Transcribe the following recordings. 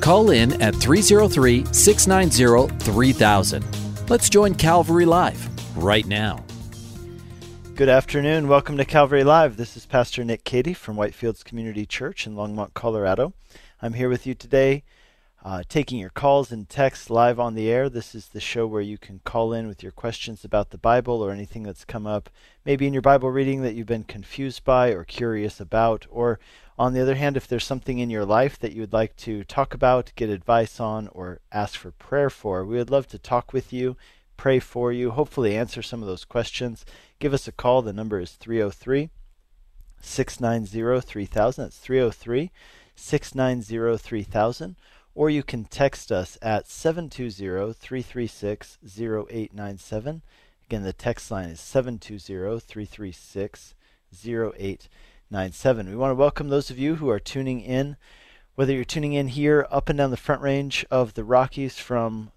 Call in at 303 690 3000. Let's join Calvary Live right now. Good afternoon. Welcome to Calvary Live. This is Pastor Nick Cady from Whitefields Community Church in Longmont, Colorado. I'm here with you today, uh, taking your calls and texts live on the air. This is the show where you can call in with your questions about the Bible or anything that's come up, maybe in your Bible reading that you've been confused by or curious about, or on the other hand, if there's something in your life that you would like to talk about, get advice on, or ask for prayer for, we would love to talk with you, pray for you, hopefully answer some of those questions. Give us a call. The number is 303 690 3000. That's 303 690 3000. Or you can text us at 720 336 0897. Again, the text line is 720 336 0897. 97. We want to welcome those of you who are tuning in, whether you're tuning in here up and down the front range of the Rockies from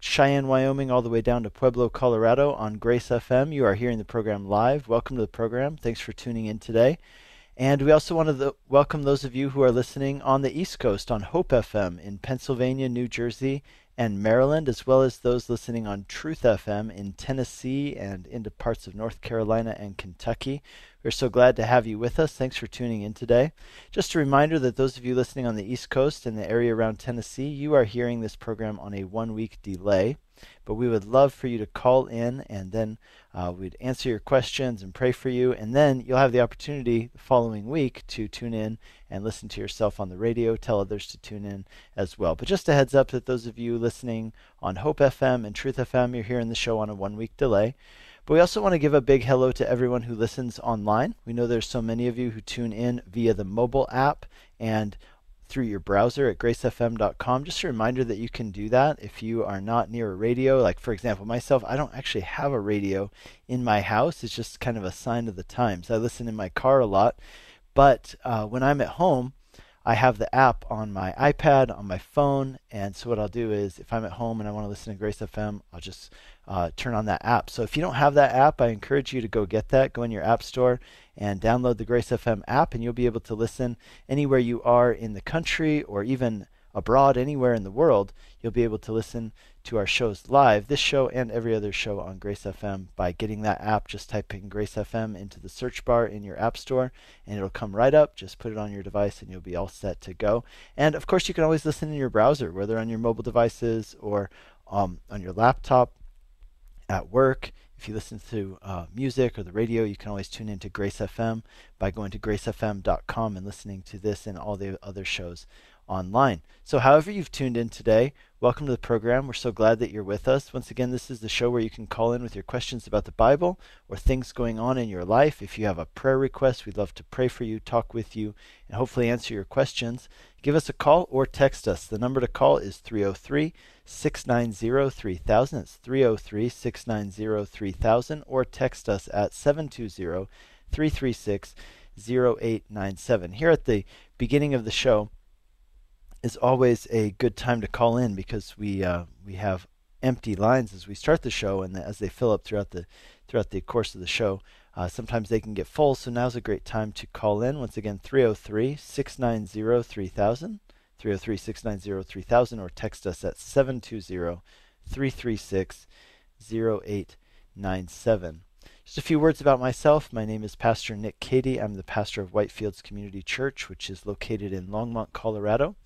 Cheyenne, Wyoming, all the way down to Pueblo, Colorado on Grace FM. You are hearing the program live. Welcome to the program. Thanks for tuning in today. And we also want to welcome those of you who are listening on the East Coast on Hope FM in Pennsylvania, New Jersey, and Maryland, as well as those listening on Truth FM in Tennessee and into parts of North Carolina and Kentucky. We're so glad to have you with us. Thanks for tuning in today. Just a reminder that those of you listening on the East Coast and the area around Tennessee, you are hearing this program on a one week delay. But we would love for you to call in and then uh, we'd answer your questions and pray for you. And then you'll have the opportunity the following week to tune in and listen to yourself on the radio, tell others to tune in as well. But just a heads up that those of you listening on Hope FM and Truth FM, you're hearing the show on a one week delay. But we also want to give a big hello to everyone who listens online. We know there's so many of you who tune in via the mobile app and through your browser at gracefm.com. Just a reminder that you can do that if you are not near a radio. Like, for example, myself, I don't actually have a radio in my house. It's just kind of a sign of the times. I listen in my car a lot. But uh, when I'm at home, I have the app on my iPad, on my phone, and so what I'll do is if I'm at home and I want to listen to Grace FM, I'll just uh, turn on that app. So if you don't have that app, I encourage you to go get that. Go in your app store and download the Grace FM app, and you'll be able to listen anywhere you are in the country or even abroad, anywhere in the world. You'll be able to listen to our shows live, this show and every other show on Grace FM by getting that app. Just typing Grace FM into the search bar in your app store, and it'll come right up. Just put it on your device, and you'll be all set to go. And of course, you can always listen in your browser, whether on your mobile devices or um, on your laptop at work. If you listen to uh, music or the radio, you can always tune into Grace FM by going to gracefm.com and listening to this and all the other shows online. So, however, you've tuned in today, welcome to the program. We're so glad that you're with us. Once again, this is the show where you can call in with your questions about the Bible or things going on in your life. If you have a prayer request, we'd love to pray for you, talk with you, and hopefully answer your questions. Give us a call or text us. The number to call is 303 690 3000. It's 303 690 3000 or text us at 720 336 0897. Here at the beginning of the show is always a good time to call in because we uh, we have empty lines as we start the show and as they fill up throughout the throughout the course of the show. Uh, sometimes they can get full, so now's a great time to call in. Once again, 303 690 3000. 303 690 3000 or text us at 720 336 0897. Just a few words about myself. My name is Pastor Nick Cady. I'm the pastor of Whitefields Community Church, which is located in Longmont, Colorado.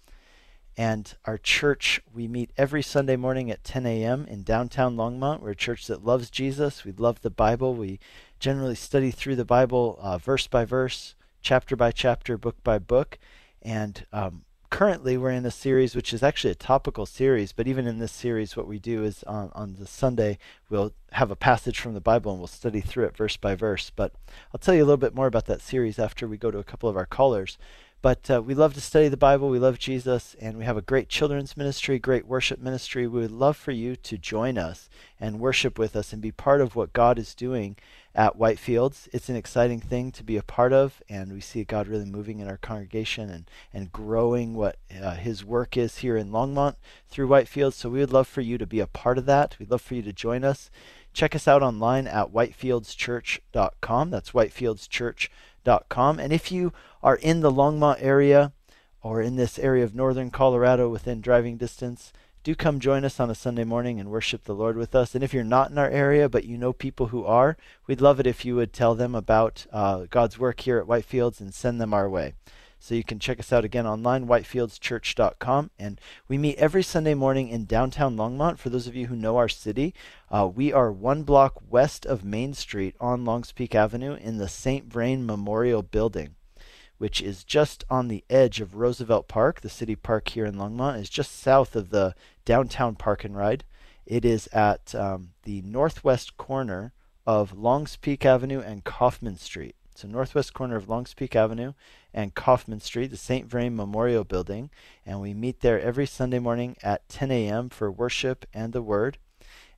And our church, we meet every Sunday morning at 10 a.m. in downtown Longmont. We're a church that loves Jesus. We love the Bible. We generally study through the Bible uh, verse by verse, chapter by chapter, book by book. And um, currently we're in a series which is actually a topical series but even in this series what we do is on, on the sunday we'll have a passage from the bible and we'll study through it verse by verse but i'll tell you a little bit more about that series after we go to a couple of our callers But uh, we love to study the Bible. We love Jesus, and we have a great children's ministry, great worship ministry. We would love for you to join us and worship with us and be part of what God is doing at Whitefields. It's an exciting thing to be a part of, and we see God really moving in our congregation and, and growing what uh, His work is here in Longmont through Whitefields. So we would love for you to be a part of that. We'd love for you to join us. Check us out online at whitefieldschurch.com. That's whitefieldschurch.com. And if you are in the Longmont area or in this area of northern Colorado within driving distance, do come join us on a Sunday morning and worship the Lord with us. And if you're not in our area, but you know people who are, we'd love it if you would tell them about uh, God's work here at Whitefields and send them our way. So you can check us out again online, whitefieldschurch.com. And we meet every Sunday morning in downtown Longmont. For those of you who know our city, uh, we are one block west of Main Street on Longs Peak Avenue in the St. Vrain Memorial Building, which is just on the edge of Roosevelt Park. The city park here in Longmont is just south of the downtown park and ride. It is at um, the northwest corner of Longs Peak Avenue and Coffman Street. So northwest corner of Longs Peak Avenue and Coffman Street, the St. Vrain Memorial Building, and we meet there every Sunday morning at 10 a.m. for worship and the Word.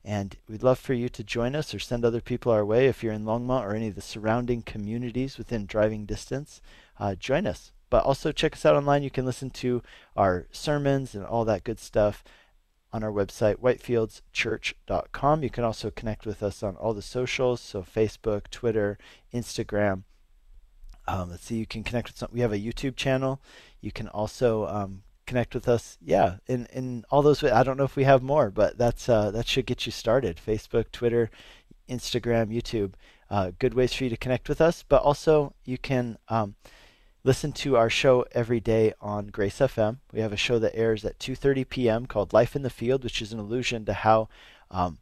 And we'd love for you to join us or send other people our way if you're in Longmont or any of the surrounding communities within driving distance. Uh, join us. But also check us out online. You can listen to our sermons and all that good stuff on our website, whitefieldschurch.com. You can also connect with us on all the socials, so Facebook, Twitter, Instagram. Um, let's see, you can connect with some. We have a YouTube channel. You can also um, connect with us. Yeah, in in all those. I don't know if we have more, but that's uh, that should get you started. Facebook, Twitter, Instagram, YouTube. Uh, good ways for you to connect with us. But also, you can um, listen to our show every day on Grace FM. We have a show that airs at 2:30 p.m. called Life in the Field, which is an allusion to how um,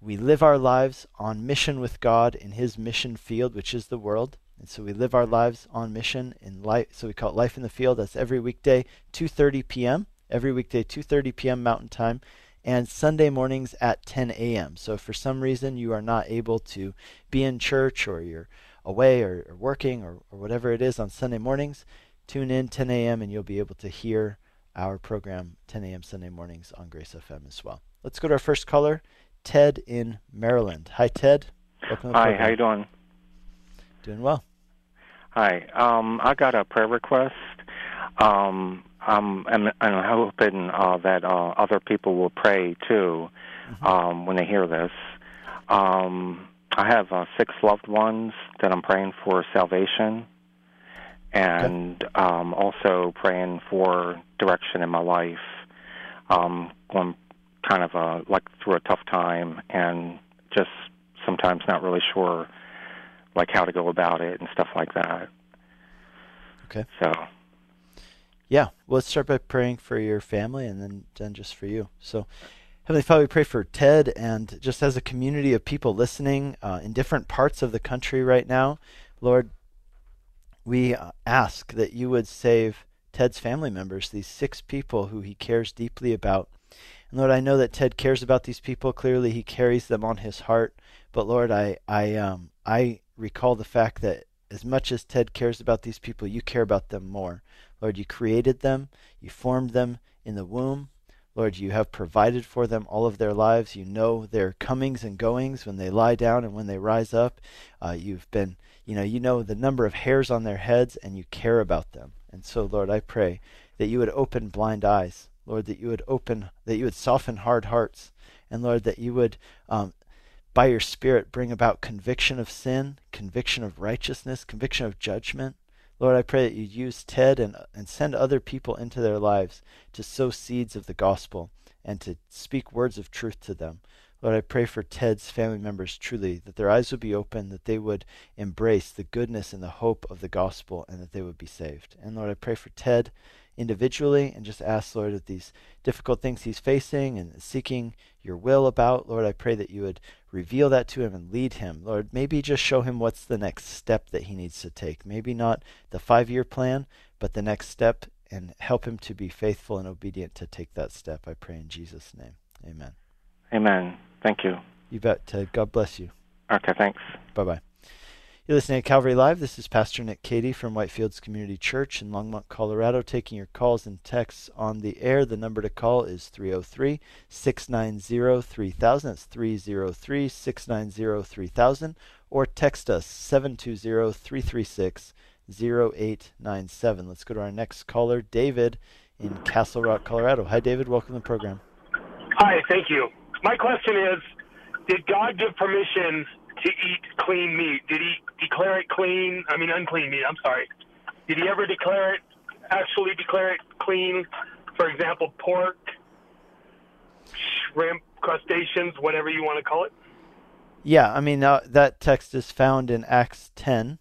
we live our lives on mission with God in His mission field, which is the world. And so we live our lives on mission in life. So we call it Life in the Field. That's every weekday, 2:30 p.m. Every weekday, 2:30 p.m. Mountain Time, and Sunday mornings at 10 a.m. So if for some reason you are not able to be in church or you're away or, or working or, or whatever it is on Sunday mornings, tune in 10 a.m. and you'll be able to hear our program 10 a.m. Sunday mornings on Grace FM as well. Let's go to our first caller, Ted in Maryland. Hi, Ted. Welcome Hi, how you doing? Doing well. Hi. Um, I got a prayer request. Um, I'm, I'm, I'm hoping uh, that uh, other people will pray too mm-hmm. um, when they hear this. Um, I have uh, six loved ones that I'm praying for salvation, and okay. um, also praying for direction in my life. Um, going kind of a, like through a tough time, and just sometimes not really sure like how to go about it and stuff like that. Okay. So. Yeah, well, let's start by praying for your family, and then then just for you. So. Heavenly Father, we pray for Ted and just as a community of people listening uh, in different parts of the country right now, Lord, we uh, ask that you would save Ted's family members, these six people who he cares deeply about. And Lord, I know that Ted cares about these people. Clearly, he carries them on his heart. But Lord, I I um I recall the fact that as much as Ted cares about these people, you care about them more. Lord, you created them, you formed them in the womb. Lord, you have provided for them all of their lives. You know their comings and goings when they lie down and when they rise up. Uh, you've been, you know, you know the number of hairs on their heads and you care about them. And so, Lord, I pray that you would open blind eyes. Lord, that you would open, that you would soften hard hearts. And Lord, that you would, um, by your Spirit, bring about conviction of sin, conviction of righteousness, conviction of judgment. Lord, I pray that you use Ted and, and send other people into their lives to sow seeds of the gospel and to speak words of truth to them. Lord, I pray for Ted's family members truly, that their eyes would be open, that they would embrace the goodness and the hope of the gospel, and that they would be saved. And Lord, I pray for Ted individually and just ask, Lord, that these difficult things he's facing and seeking your will about, Lord, I pray that you would reveal that to him and lead him. Lord, maybe just show him what's the next step that he needs to take. Maybe not the five year plan, but the next step and help him to be faithful and obedient to take that step. I pray in Jesus' name. Amen. Amen. Thank you. You bet, Ted. God bless you. Okay, thanks. Bye bye. You're listening to Calvary Live. This is Pastor Nick Cady from Whitefields Community Church in Longmont, Colorado, taking your calls and texts on the air. The number to call is 303 690 3000. That's 303 690 3000. Or text us 720 336 0897. Let's go to our next caller, David in Castle Rock, Colorado. Hi, David. Welcome to the program. Hi, thank you. My question is Did God give permission to eat clean meat? Did he declare it clean? I mean, unclean meat. I'm sorry. Did he ever declare it, actually declare it clean? For example, pork, shrimp, crustaceans, whatever you want to call it. Yeah, I mean uh, that text is found in Acts 10,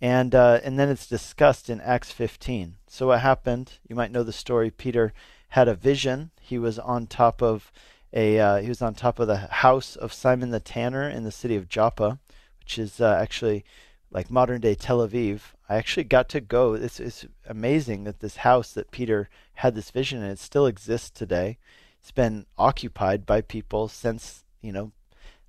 and uh, and then it's discussed in Acts 15. So what happened? You might know the story. Peter had a vision. He was on top of a uh, he was on top of the house of Simon the tanner in the city of Joppa, which is uh, actually like modern day Tel Aviv. I actually got to go. It's it's amazing that this house that Peter had this vision and it still exists today. It's been occupied by people since you know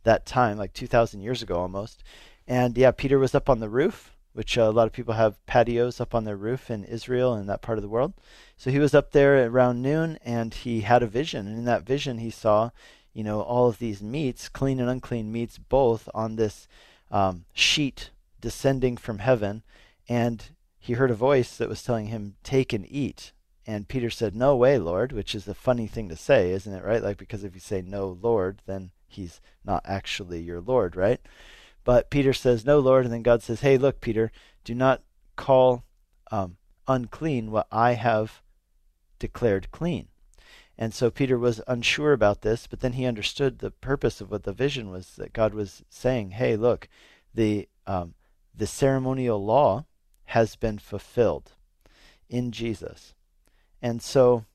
that time, like 2,000 years ago almost. And yeah, Peter was up on the roof, which uh, a lot of people have patios up on their roof in Israel and that part of the world. So he was up there around noon and he had a vision. And in that vision, he saw, you know, all of these meats, clean and unclean meats, both on this um, sheet descending from heaven. And he heard a voice that was telling him, Take and eat. And Peter said, No way, Lord, which is a funny thing to say, isn't it, right? Like, because if you say, No, Lord, then he's not actually your Lord, right? But Peter says, No, Lord. And then God says, Hey, look, Peter, do not call um, unclean what I have declared clean. And so Peter was unsure about this, but then he understood the purpose of what the vision was that God was saying, Hey, look, the, um, the ceremonial law has been fulfilled in Jesus. And so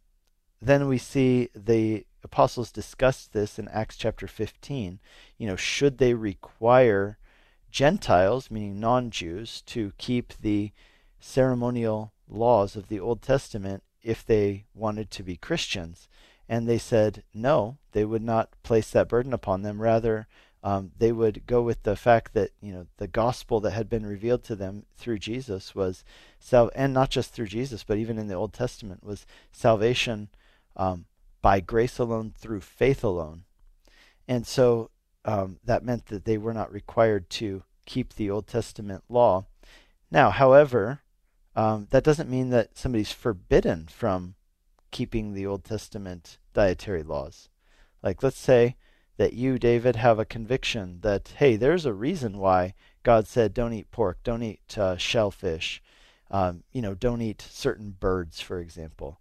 then we see the apostles discussed this in Acts chapter 15. You know, should they require Gentiles, meaning non Jews, to keep the ceremonial laws of the Old Testament if they wanted to be Christians? And they said no, they would not place that burden upon them. Rather, um, they would go with the fact that you know the gospel that had been revealed to them through Jesus was sal- and not just through Jesus, but even in the Old Testament was salvation um, by grace alone through faith alone. And so um, that meant that they were not required to keep the Old Testament law. Now, however, um, that doesn't mean that somebody's forbidden from keeping the Old Testament dietary laws. Like, let's say that you, David, have a conviction that, hey, there's a reason why God said, don't eat pork, don't eat uh, shellfish, um, you know, don't eat certain birds, for example.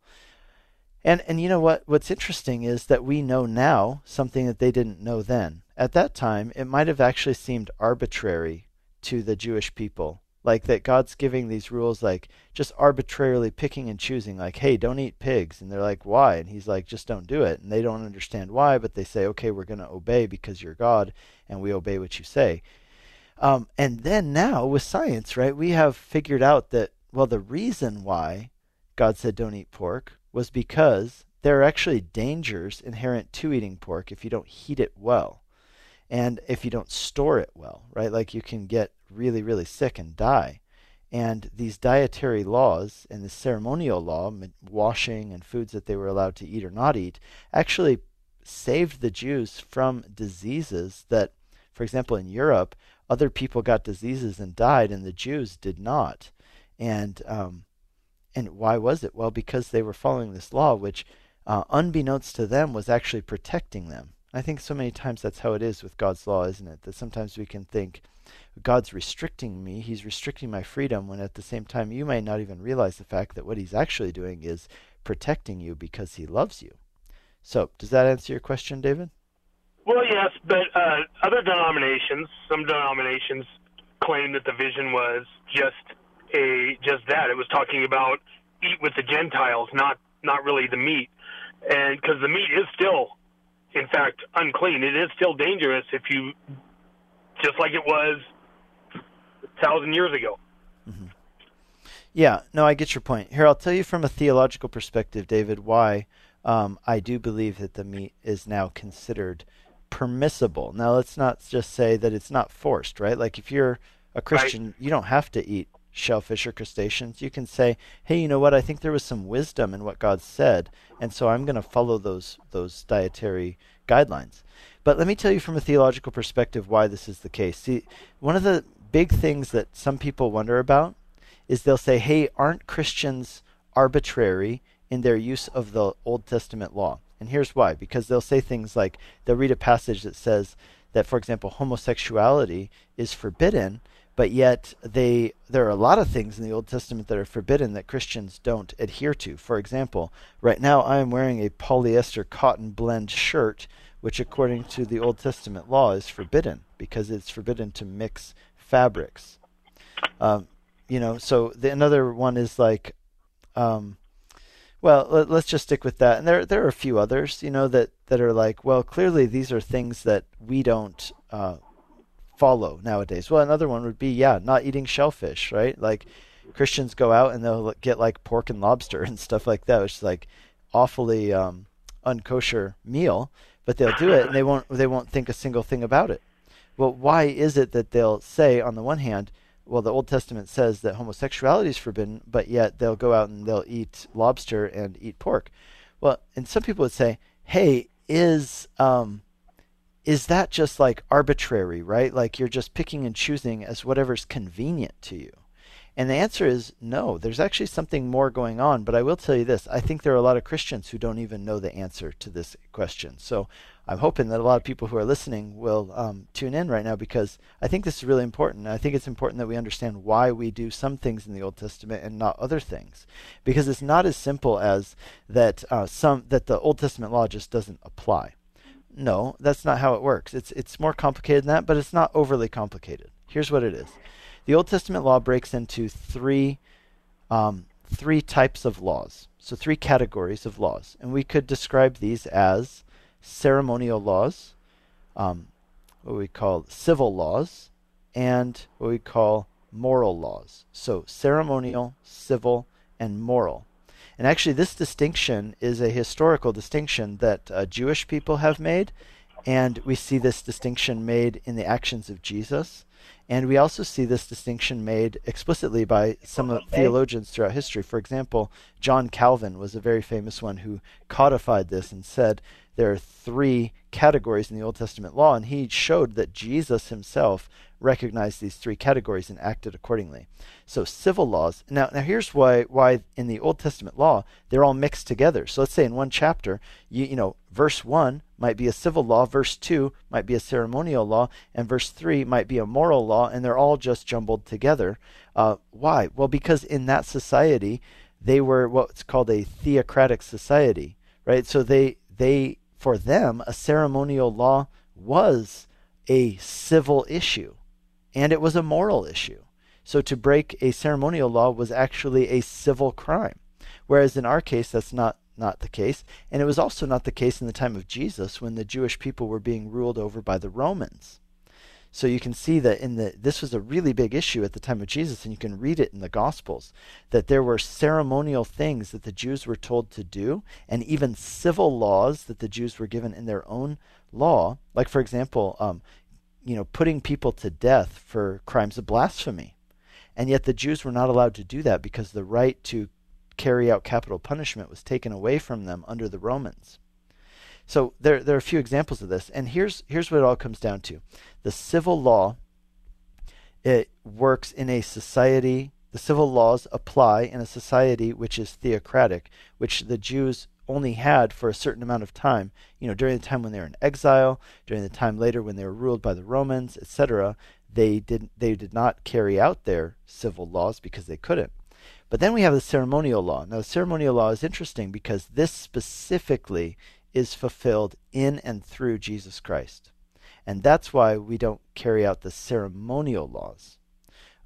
And and you know what? What's interesting is that we know now something that they didn't know then. At that time, it might have actually seemed arbitrary to the Jewish people, like that God's giving these rules, like just arbitrarily picking and choosing, like, hey, don't eat pigs, and they're like, why? And he's like, just don't do it, and they don't understand why, but they say, okay, we're going to obey because you're God, and we obey what you say. Um, and then now with science, right, we have figured out that well, the reason why God said don't eat pork was because there are actually dangers inherent to eating pork if you don't heat it well and if you don't store it well, right? Like you can get really, really sick and die. And these dietary laws and the ceremonial law, washing and foods that they were allowed to eat or not eat, actually saved the Jews from diseases that, for example, in Europe, other people got diseases and died, and the Jews did not. And um, and why was it? Well, because they were following this law, which, uh, unbeknownst to them, was actually protecting them. I think so many times that's how it is with God's law, isn't it? That sometimes we can think, God's restricting me, He's restricting my freedom, when at the same time you might not even realize the fact that what He's actually doing is protecting you because He loves you. So, does that answer your question, David? Well, yes, but uh, other denominations, some denominations claim that the vision was just a just that. It was talking about eat with the Gentiles, not not really the meat, and because the meat is still, in fact, unclean. It is still dangerous if you, just like it was, a thousand years ago. Mm-hmm. Yeah, no, I get your point. Here, I'll tell you from a theological perspective, David, why um, I do believe that the meat is now considered permissible. Now, let's not just say that it's not forced, right? Like if you're a Christian, right. you don't have to eat shellfish or crustaceans. You can say, "Hey, you know what? I think there was some wisdom in what God said, and so I'm going to follow those those dietary guidelines." But let me tell you from a theological perspective why this is the case. See, one of the big things that some people wonder about is they'll say, "Hey, aren't Christians arbitrary in their use of the Old Testament law?" And here's why: because they'll say things like they'll read a passage that says that, for example, homosexuality is forbidden, but yet they there are a lot of things in the Old Testament that are forbidden that Christians don't adhere to. For example, right now I am wearing a polyester cotton blend shirt, which according to the Old Testament law is forbidden because it's forbidden to mix fabrics. Um, you know, so the, another one is like, um, well, let, us just stick with that. And there there are a few others, you know, that that are like, well, clearly these are things that we don't. Uh, follow nowadays. Well, another one would be yeah, not eating shellfish, right? Like Christians go out and they'll get like pork and lobster and stuff like that, which is like awfully um, unkosher meal, but they'll do it and they won't they won't think a single thing about it. Well, why is it that they'll say on the one hand, well, the Old Testament says that homosexuality is forbidden, but yet they'll go out and they'll eat lobster and eat pork. Well, and some people would say, hey, is um, is that just like arbitrary, right? Like you're just picking and choosing as whatever's convenient to you? And the answer is no. There's actually something more going on. But I will tell you this I think there are a lot of Christians who don't even know the answer to this question. So I'm hoping that a lot of people who are listening will um, tune in right now because I think this is really important. I think it's important that we understand why we do some things in the Old Testament and not other things, because it's not as simple as that uh, some that the Old Testament law just doesn't apply. No, that's not how it works. It's it's more complicated than that, but it's not overly complicated. Here's what it is: the Old Testament law breaks into three um, three types of laws. So three categories of laws, and we could describe these as ceremonial laws, um, what we call civil laws, and what we call moral laws. So ceremonial, civil, and moral. And actually, this distinction is a historical distinction that uh, Jewish people have made, and we see this distinction made in the actions of Jesus. And we also see this distinction made explicitly by some okay. theologians throughout history. For example, John Calvin was a very famous one who codified this and said there are three categories in the Old Testament law, and he showed that Jesus himself recognized these three categories and acted accordingly. So civil laws. Now, now here's why why in the Old Testament law they're all mixed together. So let's say in one chapter, you you know, verse one might be a civil law, verse two might be a ceremonial law, and verse three might be a moral law, and they're all just jumbled together. Uh, why? Well, because in that society they were what's called a theocratic society, right? So they they for them a ceremonial law was a civil issue and it was a moral issue. So to break a ceremonial law was actually a civil crime. Whereas in our case, that's not, not the case. And it was also not the case in the time of Jesus when the Jewish people were being ruled over by the Romans. So you can see that in the this was a really big issue at the time of Jesus, and you can read it in the Gospels that there were ceremonial things that the Jews were told to do, and even civil laws that the Jews were given in their own law. Like for example, um, you know, putting people to death for crimes of blasphemy. And yet the Jews were not allowed to do that because the right to carry out capital punishment was taken away from them under the Romans. So there, there are a few examples of this. And here's, here's what it all comes down to the civil law it works in a society the civil laws apply in a society which is theocratic which the jews only had for a certain amount of time, you know, during the time when they were in exile, during the time later when they were ruled by the Romans, etc., they did they did not carry out their civil laws because they couldn't. But then we have the ceremonial law. Now the ceremonial law is interesting because this specifically is fulfilled in and through Jesus Christ. And that's why we don't carry out the ceremonial laws.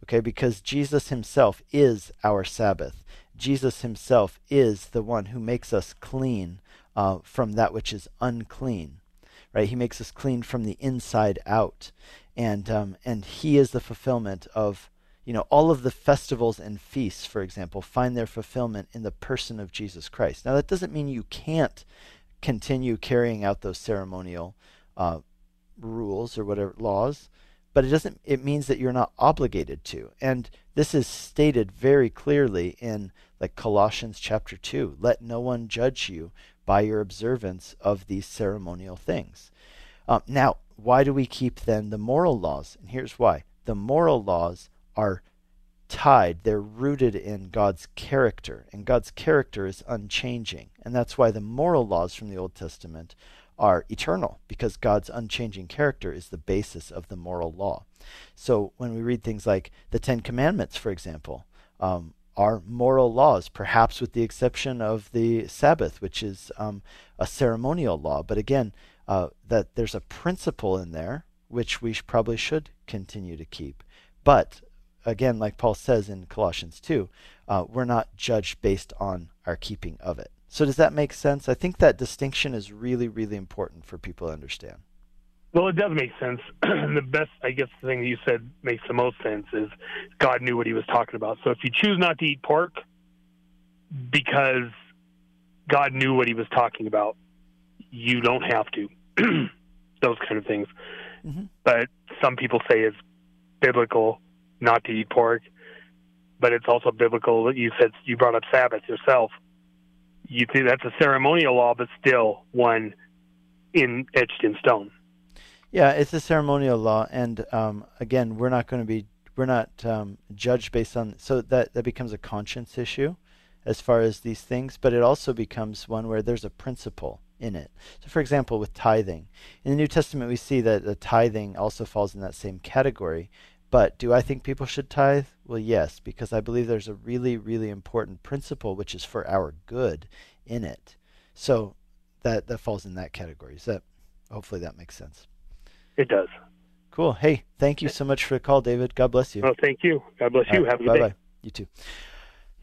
Okay, because Jesus himself is our Sabbath. Jesus himself is the one who makes us clean uh, from that which is unclean. Right? He makes us clean from the inside out. And um, and he is the fulfillment of you know all of the festivals and feasts for example find their fulfillment in the person of jesus christ now that doesn't mean you can't continue carrying out those ceremonial uh, rules or whatever laws but it doesn't it means that you're not obligated to and this is stated very clearly in like colossians chapter 2 let no one judge you by your observance of these ceremonial things. Um, now why do we keep then the moral laws? And here's why. The moral laws are tied. They're rooted in god's character and god's character is unchanging. And that's why the moral laws from the old testament are eternal because God's unchanging character is the basis of the moral law. So when we read things like the Ten Commandments, for example, um, are moral laws, perhaps with the exception of the Sabbath, which is um, a ceremonial law. But again, uh, that there's a principle in there which we sh- probably should continue to keep. But again, like Paul says in Colossians 2, uh, we're not judged based on our keeping of it. So does that make sense? I think that distinction is really, really important for people to understand. Well, it does make sense. the best, I guess, the thing that you said makes the most sense is God knew what He was talking about. So if you choose not to eat pork because God knew what He was talking about, you don't have to. Those kind of things. Mm-hmm. But some people say it's biblical not to eat pork, but it's also biblical that you said you brought up Sabbath yourself you think that's a ceremonial law, but still one in etched in stone. Yeah, it's a ceremonial law, and um, again, we're not going to be we're not um, judged based on so that that becomes a conscience issue as far as these things, but it also becomes one where there's a principle in it. So, for example, with tithing, in the New Testament, we see that the tithing also falls in that same category. But do I think people should tithe? Well, yes, because I believe there's a really, really important principle which is for our good in it. So that that falls in that category. So hopefully that makes sense. It does. Cool. Hey, thank you so much for the call, David. God bless you. Well, thank you. God bless you. Right, Have a good bye day. Bye. You too.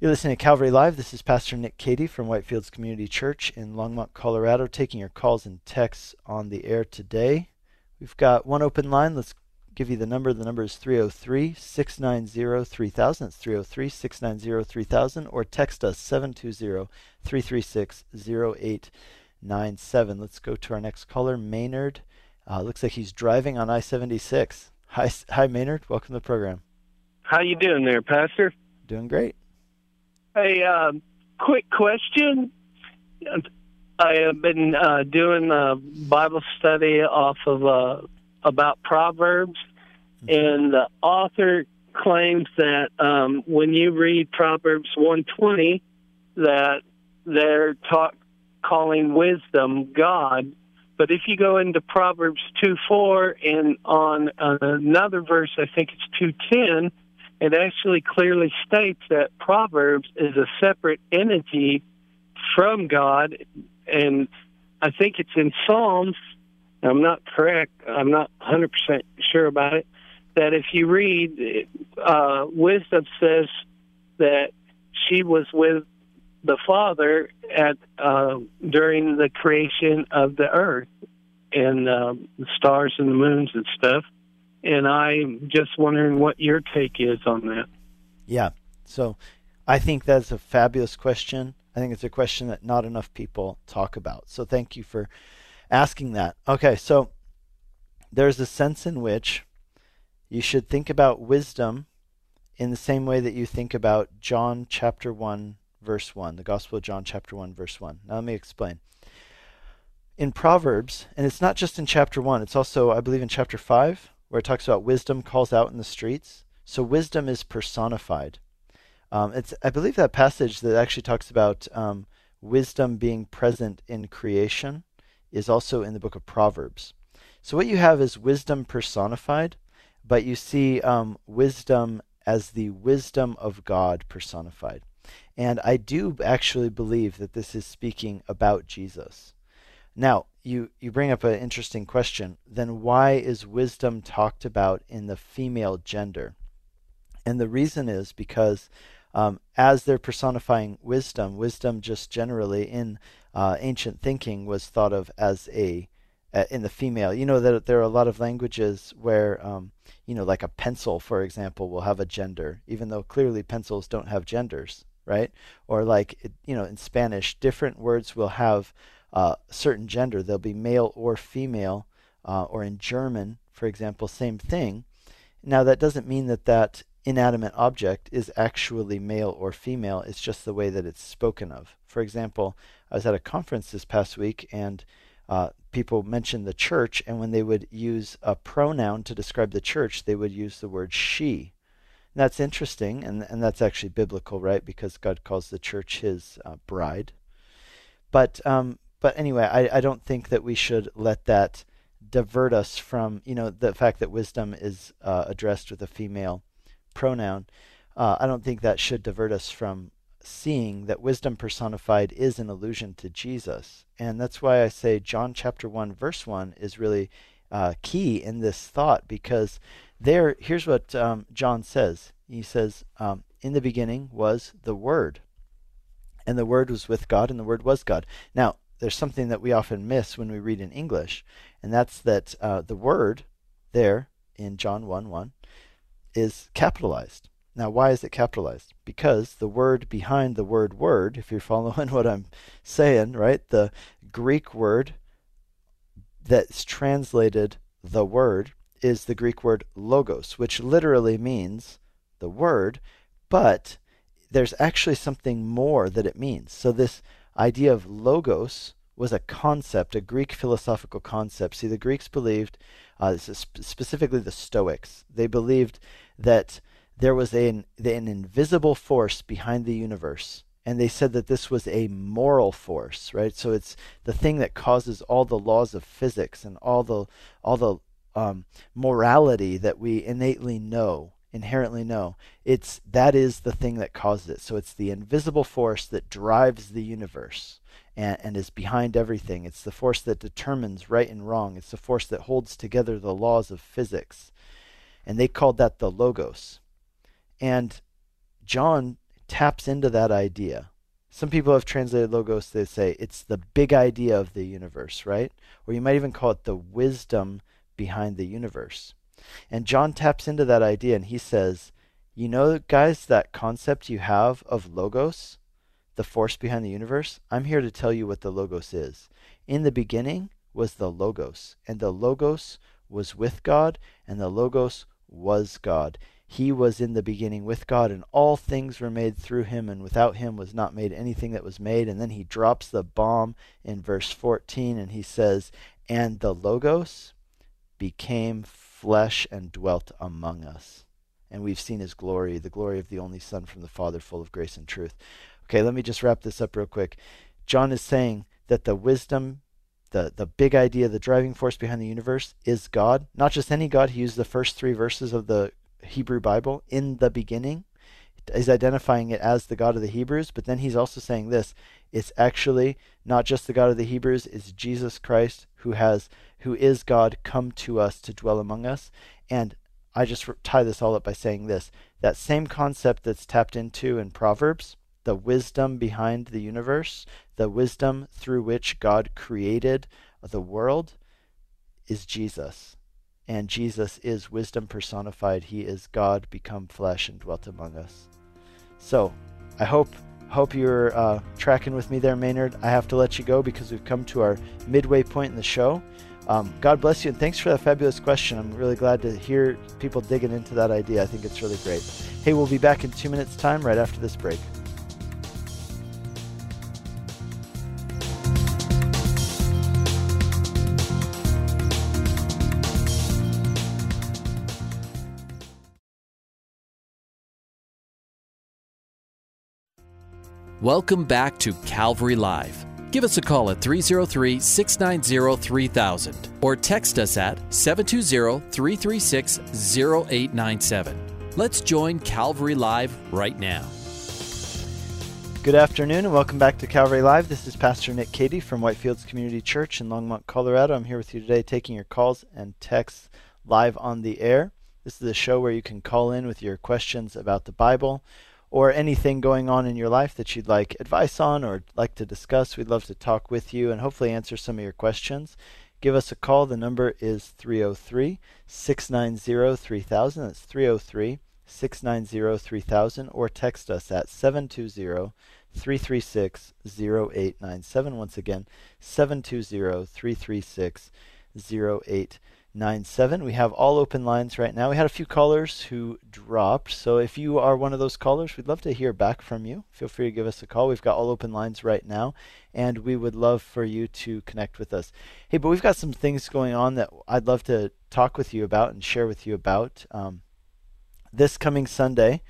You're listening to Calvary Live. This is Pastor Nick Cady from Whitefields Community Church in Longmont, Colorado, taking your calls and texts on the air today. We've got one open line. Let's give you the number. The number is 303 690 3000. It's 303 690 3000. Or text us 720 336 0897. Let's go to our next caller, Maynard. Uh, looks like he's driving on I 76. Hi, hi, Maynard. Welcome to the program. How you doing there, Pastor? Doing great. Hey, uh, quick question. I have been uh, doing a Bible study off of uh, about Proverbs, and the author claims that um, when you read Proverbs 120, that they're talk, calling wisdom God. But if you go into Proverbs 2 4 and on another verse, I think it's 210, it actually clearly states that Proverbs is a separate entity from God. And I think it's in Psalms I'm not correct. I'm not 100% sure about it. That if you read, uh, wisdom says that she was with the Father at uh, during the creation of the earth and uh, the stars and the moons and stuff. And I'm just wondering what your take is on that. Yeah. So I think that's a fabulous question. I think it's a question that not enough people talk about. So thank you for asking that. Okay, so there's a sense in which you should think about wisdom in the same way that you think about John chapter 1 verse 1, the Gospel of John chapter 1 verse 1. Now let me explain. In Proverbs, and it's not just in chapter 1, it's also I believe in chapter 5 where it talks about wisdom calls out in the streets. So wisdom is personified. Um, it's I believe that passage that actually talks about um, wisdom being present in creation is also in the book of Proverbs. So what you have is wisdom personified, but you see um, wisdom as the wisdom of God personified. And I do actually believe that this is speaking about Jesus. Now, you, you bring up an interesting question. Then why is wisdom talked about in the female gender? And the reason is because um, as they're personifying wisdom, wisdom just generally in uh, ancient thinking was thought of as a in the female. You know that there are a lot of languages where, um, you know, like a pencil, for example, will have a gender, even though clearly pencils don't have genders, right? Or like, you know, in Spanish, different words will have uh, certain gender. They'll be male or female. Uh, or in German, for example, same thing. Now, that doesn't mean that that inanimate object is actually male or female, it's just the way that it's spoken of. For example, I was at a conference this past week and uh, people mentioned the church, and when they would use a pronoun to describe the church, they would use the word she. And that's interesting, and, and that's actually biblical, right? Because God calls the church his uh, bride. But um, but anyway, I, I don't think that we should let that divert us from you know the fact that wisdom is uh, addressed with a female pronoun. Uh, I don't think that should divert us from seeing that wisdom personified is an allusion to Jesus, and that's why I say John chapter one verse one is really uh, key in this thought because there here's what um, John says. He says, um, "In the beginning was the Word." and the Word was with God, and the Word was God. Now, there's something that we often miss when we read in English, and that's that uh, the word there in John 1 1 is capitalized. Now, why is it capitalized? Because the word behind the word word, if you're following what I'm saying, right? The Greek word that's translated the word is the Greek word logos, which literally means the word, but there's actually something more that it means. So, this idea of logos was a concept, a Greek philosophical concept. See, the Greeks believed, uh, specifically the Stoics, they believed that there was an, an invisible force behind the universe. And they said that this was a moral force, right? So it's the thing that causes all the laws of physics and all the all the um, morality that we innately know inherently know. It's that is the thing that causes it. So it's the invisible force that drives the universe and, and is behind everything. It's the force that determines right and wrong. It's the force that holds together the laws of physics. And they called that the logos. And John taps into that idea. Some people have translated logos, they say it's the big idea of the universe, right? Or you might even call it the wisdom behind the universe. And John taps into that idea and he says, You know, guys, that concept you have of logos, the force behind the universe? I'm here to tell you what the logos is. In the beginning was the logos, and the logos was with God, and the logos was God. He was in the beginning with God, and all things were made through him, and without him was not made anything that was made. And then he drops the bomb in verse 14, and he says, And the Logos became flesh and dwelt among us. And we've seen his glory, the glory of the only Son from the Father, full of grace and truth. Okay, let me just wrap this up real quick. John is saying that the wisdom, the, the big idea, the driving force behind the universe is God. Not just any God. He used the first three verses of the Hebrew Bible in the beginning. is identifying it as the God of the Hebrews, but then he's also saying this it's actually not just the God of the Hebrews, it's Jesus Christ who has who is God come to us to dwell among us. And I just tie this all up by saying this that same concept that's tapped into in Proverbs, the wisdom behind the universe, the wisdom through which God created the world, is Jesus. And Jesus is wisdom personified. He is God become flesh and dwelt among us. So, I hope hope you're uh, tracking with me there, Maynard. I have to let you go because we've come to our midway point in the show. Um, God bless you, and thanks for that fabulous question. I'm really glad to hear people digging into that idea. I think it's really great. Hey, we'll be back in two minutes' time right after this break. Welcome back to Calvary Live. Give us a call at 303 690 3000 or text us at 720 336 0897. Let's join Calvary Live right now. Good afternoon and welcome back to Calvary Live. This is Pastor Nick Cady from Whitefields Community Church in Longmont, Colorado. I'm here with you today taking your calls and texts live on the air. This is a show where you can call in with your questions about the Bible or anything going on in your life that you'd like advice on or like to discuss, we'd love to talk with you and hopefully answer some of your questions. Give us a call. The number is 303 690 3000. That's 303 690 3000. Or text us at 720 336 0897. Once again, 720 336 0897. 897. We have all open lines right now. We had a few callers who dropped. So if you are one of those callers, we'd love to hear back from you. Feel free to give us a call. We've got all open lines right now, and we would love for you to connect with us. Hey, but we've got some things going on that I'd love to talk with you about and share with you about. Um, this coming Sunday,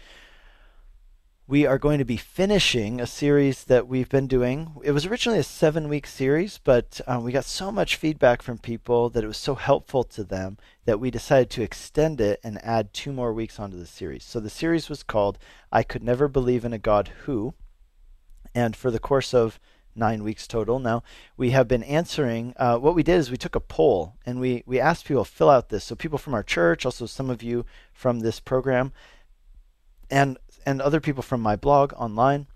we are going to be finishing a series that we've been doing. It was originally a seven week series, but um, we got so much feedback from people that it was so helpful to them that we decided to extend it and add two more weeks onto the series. So the series was called I Could Never Believe in a God Who. And for the course of nine weeks total. Now, we have been answering. Uh, what we did is we took a poll and we, we asked people to fill out this. So, people from our church, also some of you from this program, and and other people from my blog online.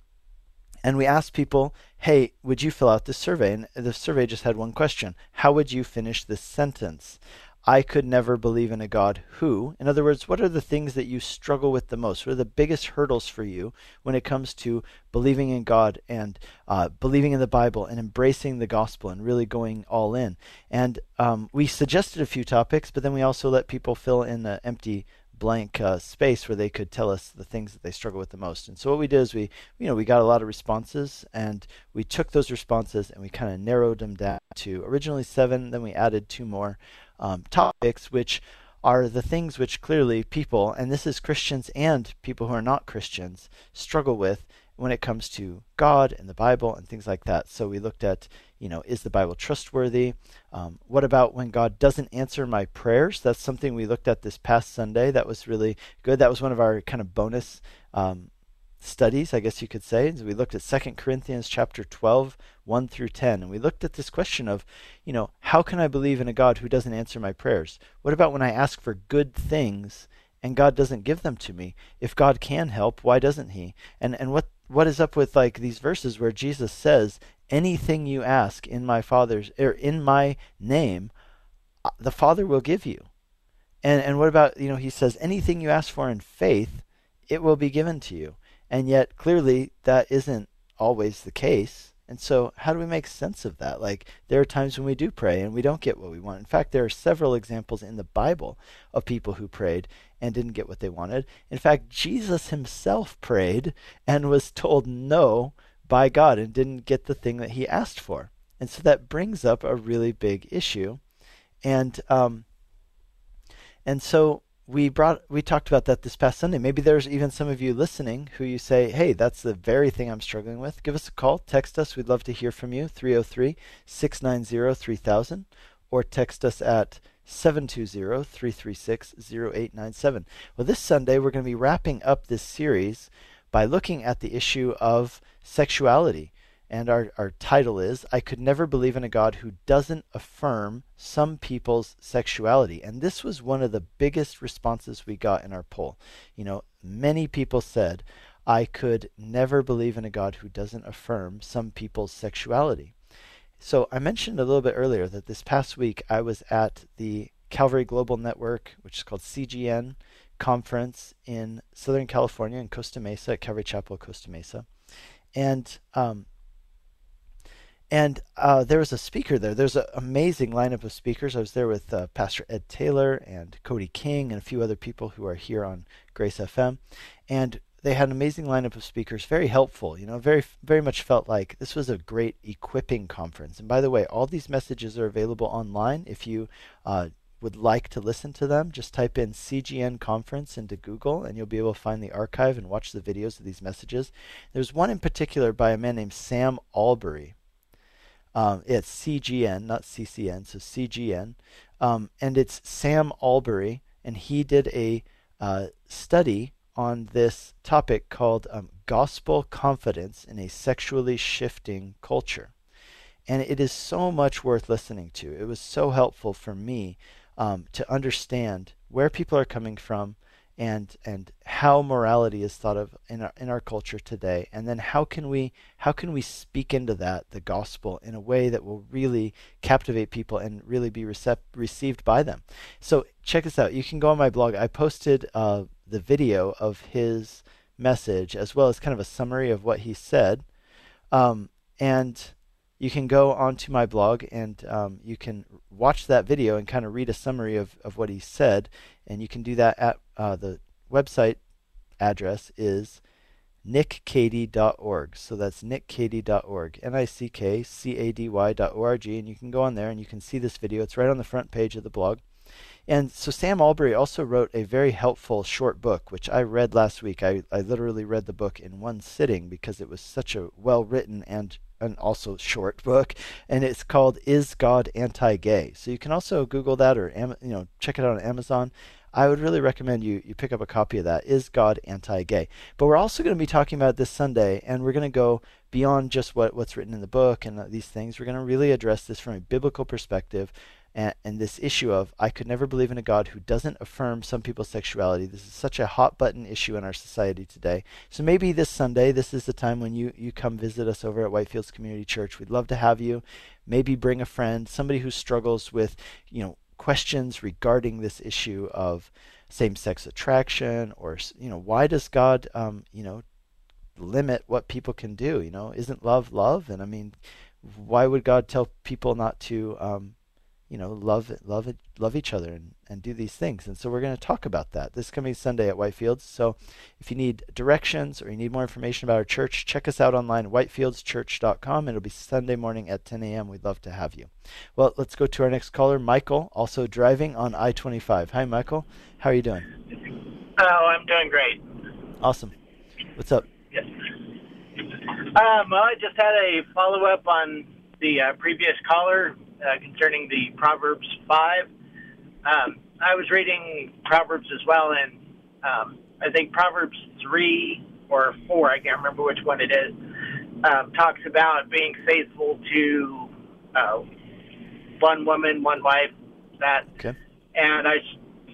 And we asked people, hey, would you fill out this survey? And the survey just had one question How would you finish this sentence? I could never believe in a God who. In other words, what are the things that you struggle with the most? What are the biggest hurdles for you when it comes to believing in God and uh, believing in the Bible and embracing the gospel and really going all in? And um, we suggested a few topics, but then we also let people fill in the empty blank uh, space where they could tell us the things that they struggle with the most. And so what we did is we, you know, we got a lot of responses and we took those responses and we kind of narrowed them down to originally seven. Then we added two more um, topics, which are the things which clearly people, and this is Christians and people who are not Christians, struggle with when it comes to God and the Bible and things like that. So we looked at, you know, is the Bible trustworthy? Um, what about when God doesn't answer my prayers? That's something we looked at this past Sunday. That was really good. That was one of our kind of bonus um, studies, I guess you could say. So we looked at 2 Corinthians chapter 12, 1 through 10, and we looked at this question of, you know, how can I believe in a God who doesn't answer my prayers? What about when I ask for good things and God doesn't give them to me? If God can help, why doesn't he? And and what what is up with like these verses where Jesus says, anything you ask in my father's or in my name uh, the father will give you. And and what about you know he says anything you ask for in faith it will be given to you. And yet clearly that isn't always the case. And so how do we make sense of that? Like there are times when we do pray and we don't get what we want. In fact there are several examples in the bible of people who prayed and didn't get what they wanted. In fact jesus himself prayed and was told no by God and didn't get the thing that he asked for. And so that brings up a really big issue. And um, and so we brought we talked about that this past Sunday. Maybe there's even some of you listening who you say, "Hey, that's the very thing I'm struggling with." Give us a call, text us. We'd love to hear from you. 303-690-3000 or text us at 720-336-0897. Well, this Sunday we're going to be wrapping up this series by looking at the issue of sexuality. And our, our title is I Could Never Believe in a God Who Doesn't Affirm Some People's Sexuality. And this was one of the biggest responses we got in our poll. You know, many people said, I could never believe in a God who doesn't affirm some people's sexuality. So I mentioned a little bit earlier that this past week I was at the Calvary Global Network, which is called CGN conference in Southern California in Costa Mesa at Calvary Chapel, Costa Mesa and um, and uh, there was a speaker there. There's an amazing lineup of speakers. I was there with uh, Pastor Ed Taylor and Cody King and a few other people who are here on Grace FM, and they had an amazing lineup of speakers. Very helpful. You know, very very much felt like this was a great equipping conference. And by the way, all these messages are available online. If you uh, would like to listen to them, just type in CGN conference into Google and you'll be able to find the archive and watch the videos of these messages. There's one in particular by a man named Sam Allberry. Um, it's CGN, not CCN, so CGN. Um, and it's Sam Allberry, and he did a uh, study on this topic called um, Gospel Confidence in a Sexually Shifting Culture. And it is so much worth listening to. It was so helpful for me um, to understand where people are coming from and and how morality is thought of in our in our culture today. And then how can we how can we speak into that the gospel in a way that will really captivate people and really be recept- received by them? So check this out. You can go on my blog. I posted uh, the video of his message as well as kind of a summary of what he said. Um, and you can go onto my blog and um, you can watch that video and kind of read a summary of, of what he said. And you can do that at uh, the website address is nickcady.org. So that's nickcady.org, N-I-C-K-C-A-D-Y.org, and you can go on there and you can see this video. It's right on the front page of the blog. And so Sam Allberry also wrote a very helpful short book, which I read last week. I, I literally read the book in one sitting because it was such a well written and and also short book, and it's called "Is God Anti-Gay?" So you can also Google that or you know check it out on Amazon. I would really recommend you you pick up a copy of that. Is God anti-gay? But we're also going to be talking about this Sunday, and we're going to go beyond just what what's written in the book and uh, these things. We're going to really address this from a biblical perspective, and, and this issue of I could never believe in a God who doesn't affirm some people's sexuality. This is such a hot button issue in our society today. So maybe this Sunday, this is the time when you you come visit us over at Whitefields Community Church. We'd love to have you. Maybe bring a friend, somebody who struggles with you know questions regarding this issue of same-sex attraction or you know why does god um, you know limit what people can do you know isn't love love and i mean why would god tell people not to um, you know, love love love each other and, and do these things. And so we're going to talk about that this coming Sunday at Whitefields. So if you need directions or you need more information about our church, check us out online at whitefieldschurch.com. It'll be Sunday morning at 10 a.m. We'd love to have you. Well, let's go to our next caller, Michael, also driving on I-25. Hi, Michael. How are you doing? Oh, I'm doing great. Awesome. What's up? Yes. Um, well, I just had a follow up on the uh, previous caller uh, concerning the Proverbs 5. Um, I was reading Proverbs as well, and um, I think Proverbs 3 or 4, I can't remember which one it is, um, talks about being faithful to uh, one woman, one wife, that. Okay. And I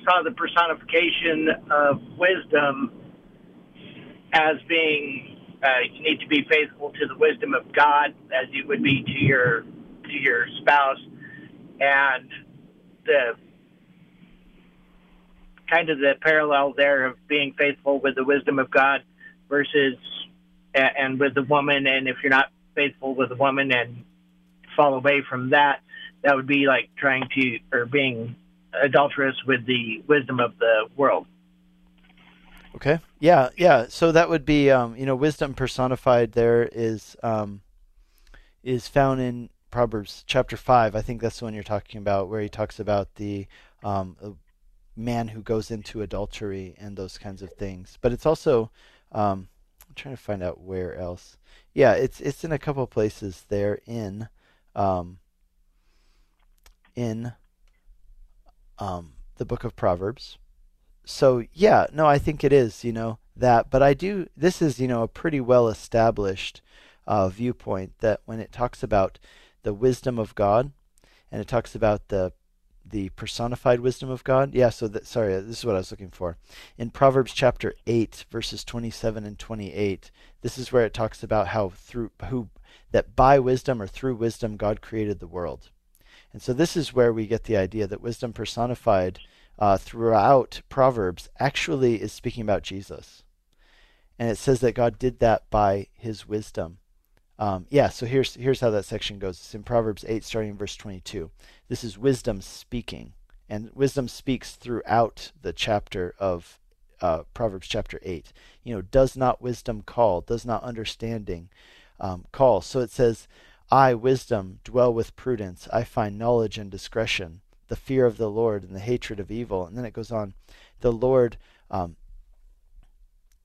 saw the personification of wisdom as being uh, you need to be faithful to the wisdom of God as you would be to your to your spouse, and the kind of the parallel there of being faithful with the wisdom of God versus and with the woman, and if you're not faithful with the woman and fall away from that, that would be like trying to or being adulterous with the wisdom of the world. Okay. Yeah. Yeah. So that would be, um, you know, wisdom personified. There is um, is found in Proverbs chapter five. I think that's the one you're talking about, where he talks about the um, man who goes into adultery and those kinds of things. But it's also um, I'm trying to find out where else. Yeah, it's it's in a couple of places there in um, in um, the book of Proverbs. So yeah, no, I think it is. You know that, but I do. This is you know a pretty well established uh, viewpoint that when it talks about the wisdom of God, and it talks about the the personified wisdom of God. Yeah, so that, sorry, this is what I was looking for. In Proverbs chapter 8 verses 27 and 28, this is where it talks about how through who that by wisdom or through wisdom God created the world. And so this is where we get the idea that wisdom personified uh, throughout Proverbs actually is speaking about Jesus. And it says that God did that by his wisdom. Um, yeah, so here's here's how that section goes. It's in Proverbs 8, starting in verse 22. This is wisdom speaking, and wisdom speaks throughout the chapter of uh, Proverbs chapter 8. You know, does not wisdom call? Does not understanding um, call? So it says, I, wisdom, dwell with prudence. I find knowledge and discretion, the fear of the Lord and the hatred of evil. And then it goes on, the Lord um,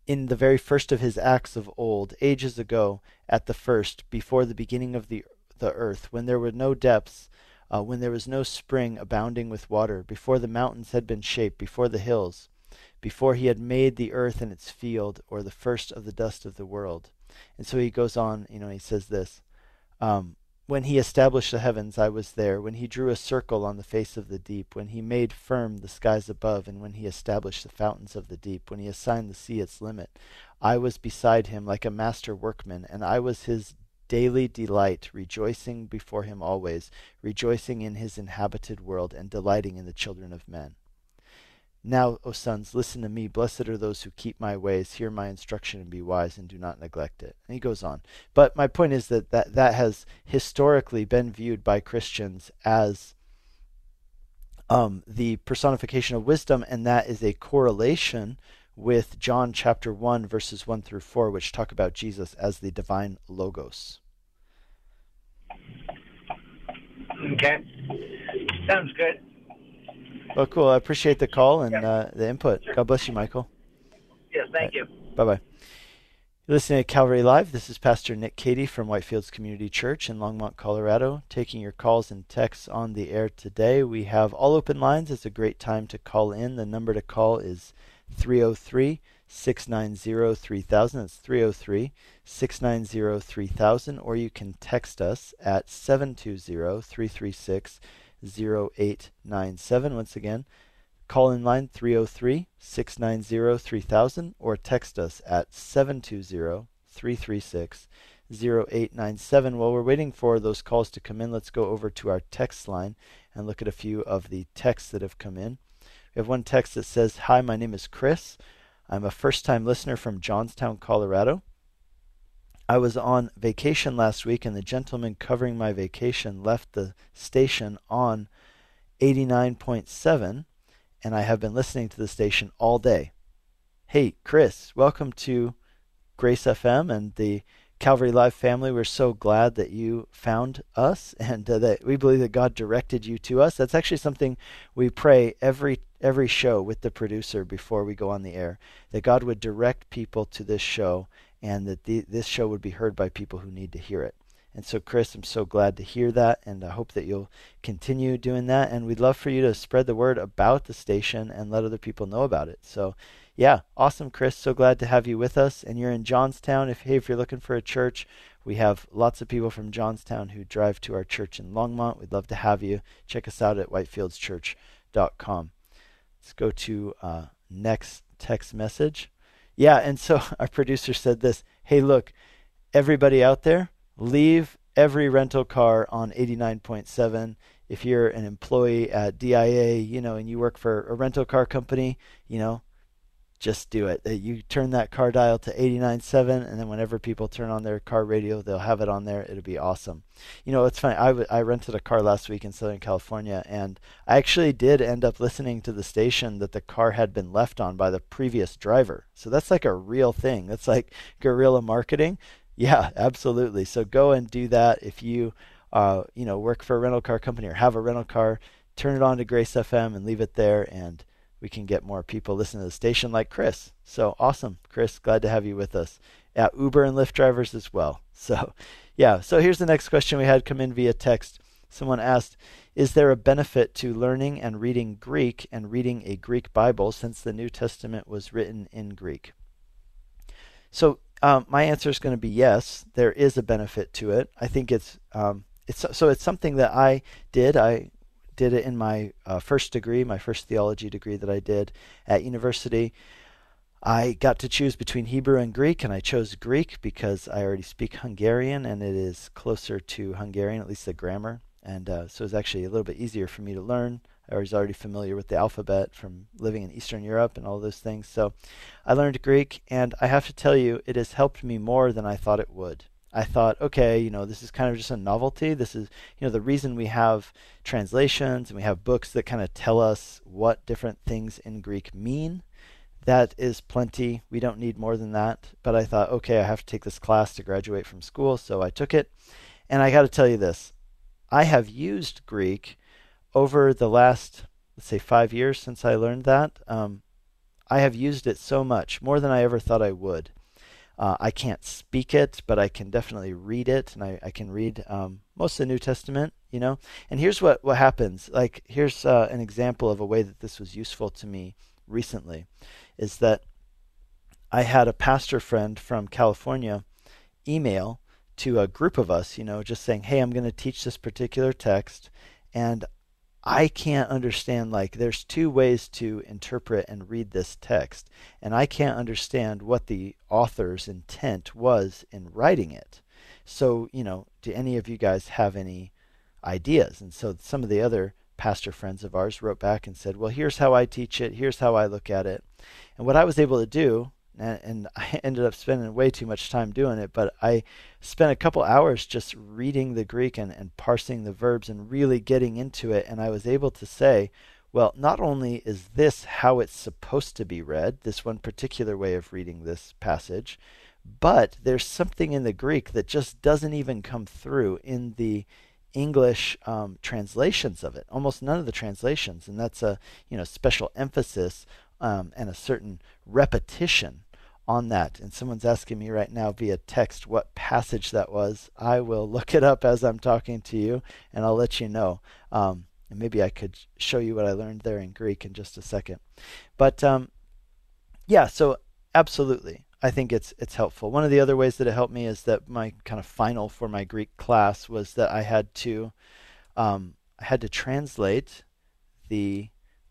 in the very first of his acts of old, ages ago, at the first, before the beginning of the, the earth, when there were no depths, uh, when there was no spring abounding with water, before the mountains had been shaped, before the hills, before he had made the earth and its field, or the first of the dust of the world. And so he goes on, you know, he says this. Um, when he established the heavens, I was there. When he drew a circle on the face of the deep. When he made firm the skies above. And when he established the fountains of the deep. When he assigned the sea its limit. I was beside him like a master workman, and I was his daily delight, rejoicing before him always, rejoicing in his inhabited world, and delighting in the children of men. Now, O sons, listen to me. Blessed are those who keep my ways, hear my instruction, and be wise, and do not neglect it. And he goes on. But my point is that that, that has historically been viewed by Christians as um, the personification of wisdom, and that is a correlation with John chapter 1, verses 1 through 4, which talk about Jesus as the divine Logos. Okay. Sounds good. Well, cool. I appreciate the call and uh, the input. God bless you, Michael. Yes, thank you. Bye bye. You're listening to Calvary Live. This is Pastor Nick Cady from Whitefields Community Church in Longmont, Colorado, taking your calls and texts on the air today. We have all open lines. It's a great time to call in. The number to call is 303 690 3000. That's 303 690 3000. Or you can text us at 720 336 0897. Once again, call in line 303 690 3000 or text us at 720 336 0897. While we're waiting for those calls to come in, let's go over to our text line and look at a few of the texts that have come in. We have one text that says, Hi, my name is Chris. I'm a first time listener from Johnstown, Colorado. I was on vacation last week, and the gentleman covering my vacation left the station on 89.7, and I have been listening to the station all day. Hey, Chris, welcome to Grace FM and the Calvary Live family. We're so glad that you found us and uh, that we believe that God directed you to us. That's actually something we pray every every show with the producer before we go on the air that God would direct people to this show and that the, this show would be heard by people who need to hear it. And so, Chris, I'm so glad to hear that, and I hope that you'll continue doing that. And we'd love for you to spread the word about the station and let other people know about it. So, yeah, awesome, Chris. So glad to have you with us. And you're in Johnstown. If hey, if you're looking for a church, we have lots of people from Johnstown who drive to our church in Longmont. We'd love to have you. Check us out at whitefieldschurch.com. Let's go to uh, next text message. Yeah, and so our producer said this Hey, look, everybody out there, leave every rental car on 89.7. If you're an employee at DIA, you know, and you work for a rental car company, you know, just do it. You turn that car dial to 89.7, and then whenever people turn on their car radio, they'll have it on there. It'll be awesome. You know, it's funny. I, w- I rented a car last week in Southern California, and I actually did end up listening to the station that the car had been left on by the previous driver. So that's like a real thing. That's like guerrilla marketing. Yeah, absolutely. So go and do that if you, uh, you know, work for a rental car company or have a rental car. Turn it on to Grace FM and leave it there and we can get more people listening to the station like Chris. So awesome, Chris. Glad to have you with us. Yeah, Uber and Lyft drivers as well. So, yeah. So here's the next question we had come in via text. Someone asked, "Is there a benefit to learning and reading Greek and reading a Greek Bible since the New Testament was written in Greek?" So um, my answer is going to be yes. There is a benefit to it. I think it's um, it's so it's something that I did. I did it in my uh, first degree, my first theology degree that I did at university. I got to choose between Hebrew and Greek, and I chose Greek because I already speak Hungarian and it is closer to Hungarian, at least the grammar. And uh, so it's actually a little bit easier for me to learn. I was already familiar with the alphabet from living in Eastern Europe and all those things. So I learned Greek, and I have to tell you, it has helped me more than I thought it would. I thought, okay, you know, this is kind of just a novelty. This is, you know, the reason we have translations and we have books that kind of tell us what different things in Greek mean. That is plenty. We don't need more than that. But I thought, okay, I have to take this class to graduate from school. So I took it. And I got to tell you this I have used Greek over the last, let's say, five years since I learned that. Um, I have used it so much, more than I ever thought I would. Uh, I can't speak it, but I can definitely read it, and I, I can read um, most of the New Testament, you know. And here's what, what happens. Like, here's uh, an example of a way that this was useful to me recently, is that I had a pastor friend from California email to a group of us, you know, just saying, hey, I'm going to teach this particular text, and I can't understand, like, there's two ways to interpret and read this text, and I can't understand what the author's intent was in writing it. So, you know, do any of you guys have any ideas? And so some of the other pastor friends of ours wrote back and said, Well, here's how I teach it, here's how I look at it. And what I was able to do, and, and I ended up spending way too much time doing it, but I spent a couple hours just reading the Greek and, and parsing the verbs and really getting into it. And I was able to say, well, not only is this how it's supposed to be read, this one particular way of reading this passage, but there's something in the Greek that just doesn't even come through in the English um, translations of it. Almost none of the translations, and that's a you know special emphasis um, and a certain repetition on that. And someone's asking me right now via text what passage that was. I will look it up as I'm talking to you, and I'll let you know. Um, and maybe I could show you what I learned there in Greek in just a second. But um, yeah, so absolutely. I think it's it's helpful. One of the other ways that it helped me is that my kind of final for my Greek class was that I had to um, I had to translate the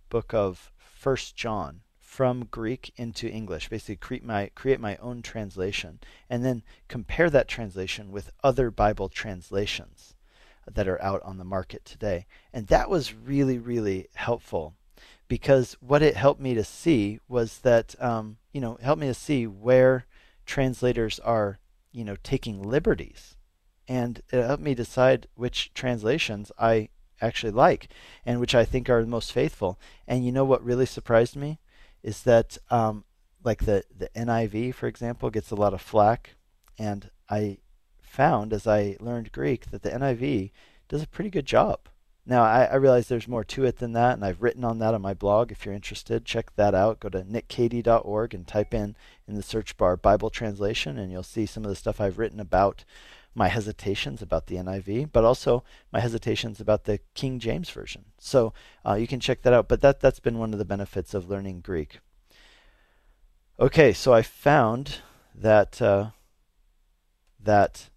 book of First John from Greek into English. Basically, create my create my own translation, and then compare that translation with other Bible translations that are out on the market today. And that was really really helpful because what it helped me to see was that um, you know helped me to see where translators are you know taking liberties and it helped me decide which translations I actually like and which I think are the most faithful. And you know what really surprised me? Is that um, like the the NIV for example gets a lot of flack. And I found as I learned Greek that the NIV does a pretty good job. Now, I, I, realize there's more to it than that, and I've written on that on my blog. If you're interested, check that out. Go to nickcady.org and type in in the search bar Bible translation, and you'll see some of the stuff I've written about my hesitations about the NIV, but also my hesitations about the King James Version. So uh, you can check that out. But that, that's been one of the benefits of learning Greek. Okay, so I found that, uh, that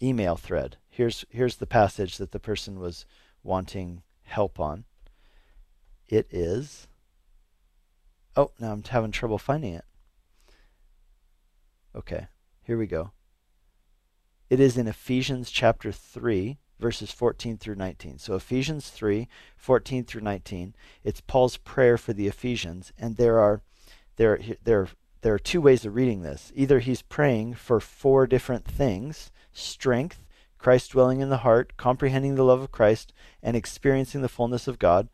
email thread. Here's, here's the passage that the person was wanting help on. It is. Oh, now I'm having trouble finding it. Okay, here we go. It is in Ephesians chapter 3, verses 14 through 19. So, Ephesians 3, 14 through 19. It's Paul's prayer for the Ephesians, and there are there there there are two ways of reading this. Either he's praying for four different things: strength, Christ dwelling in the heart, comprehending the love of Christ, and experiencing the fullness of God,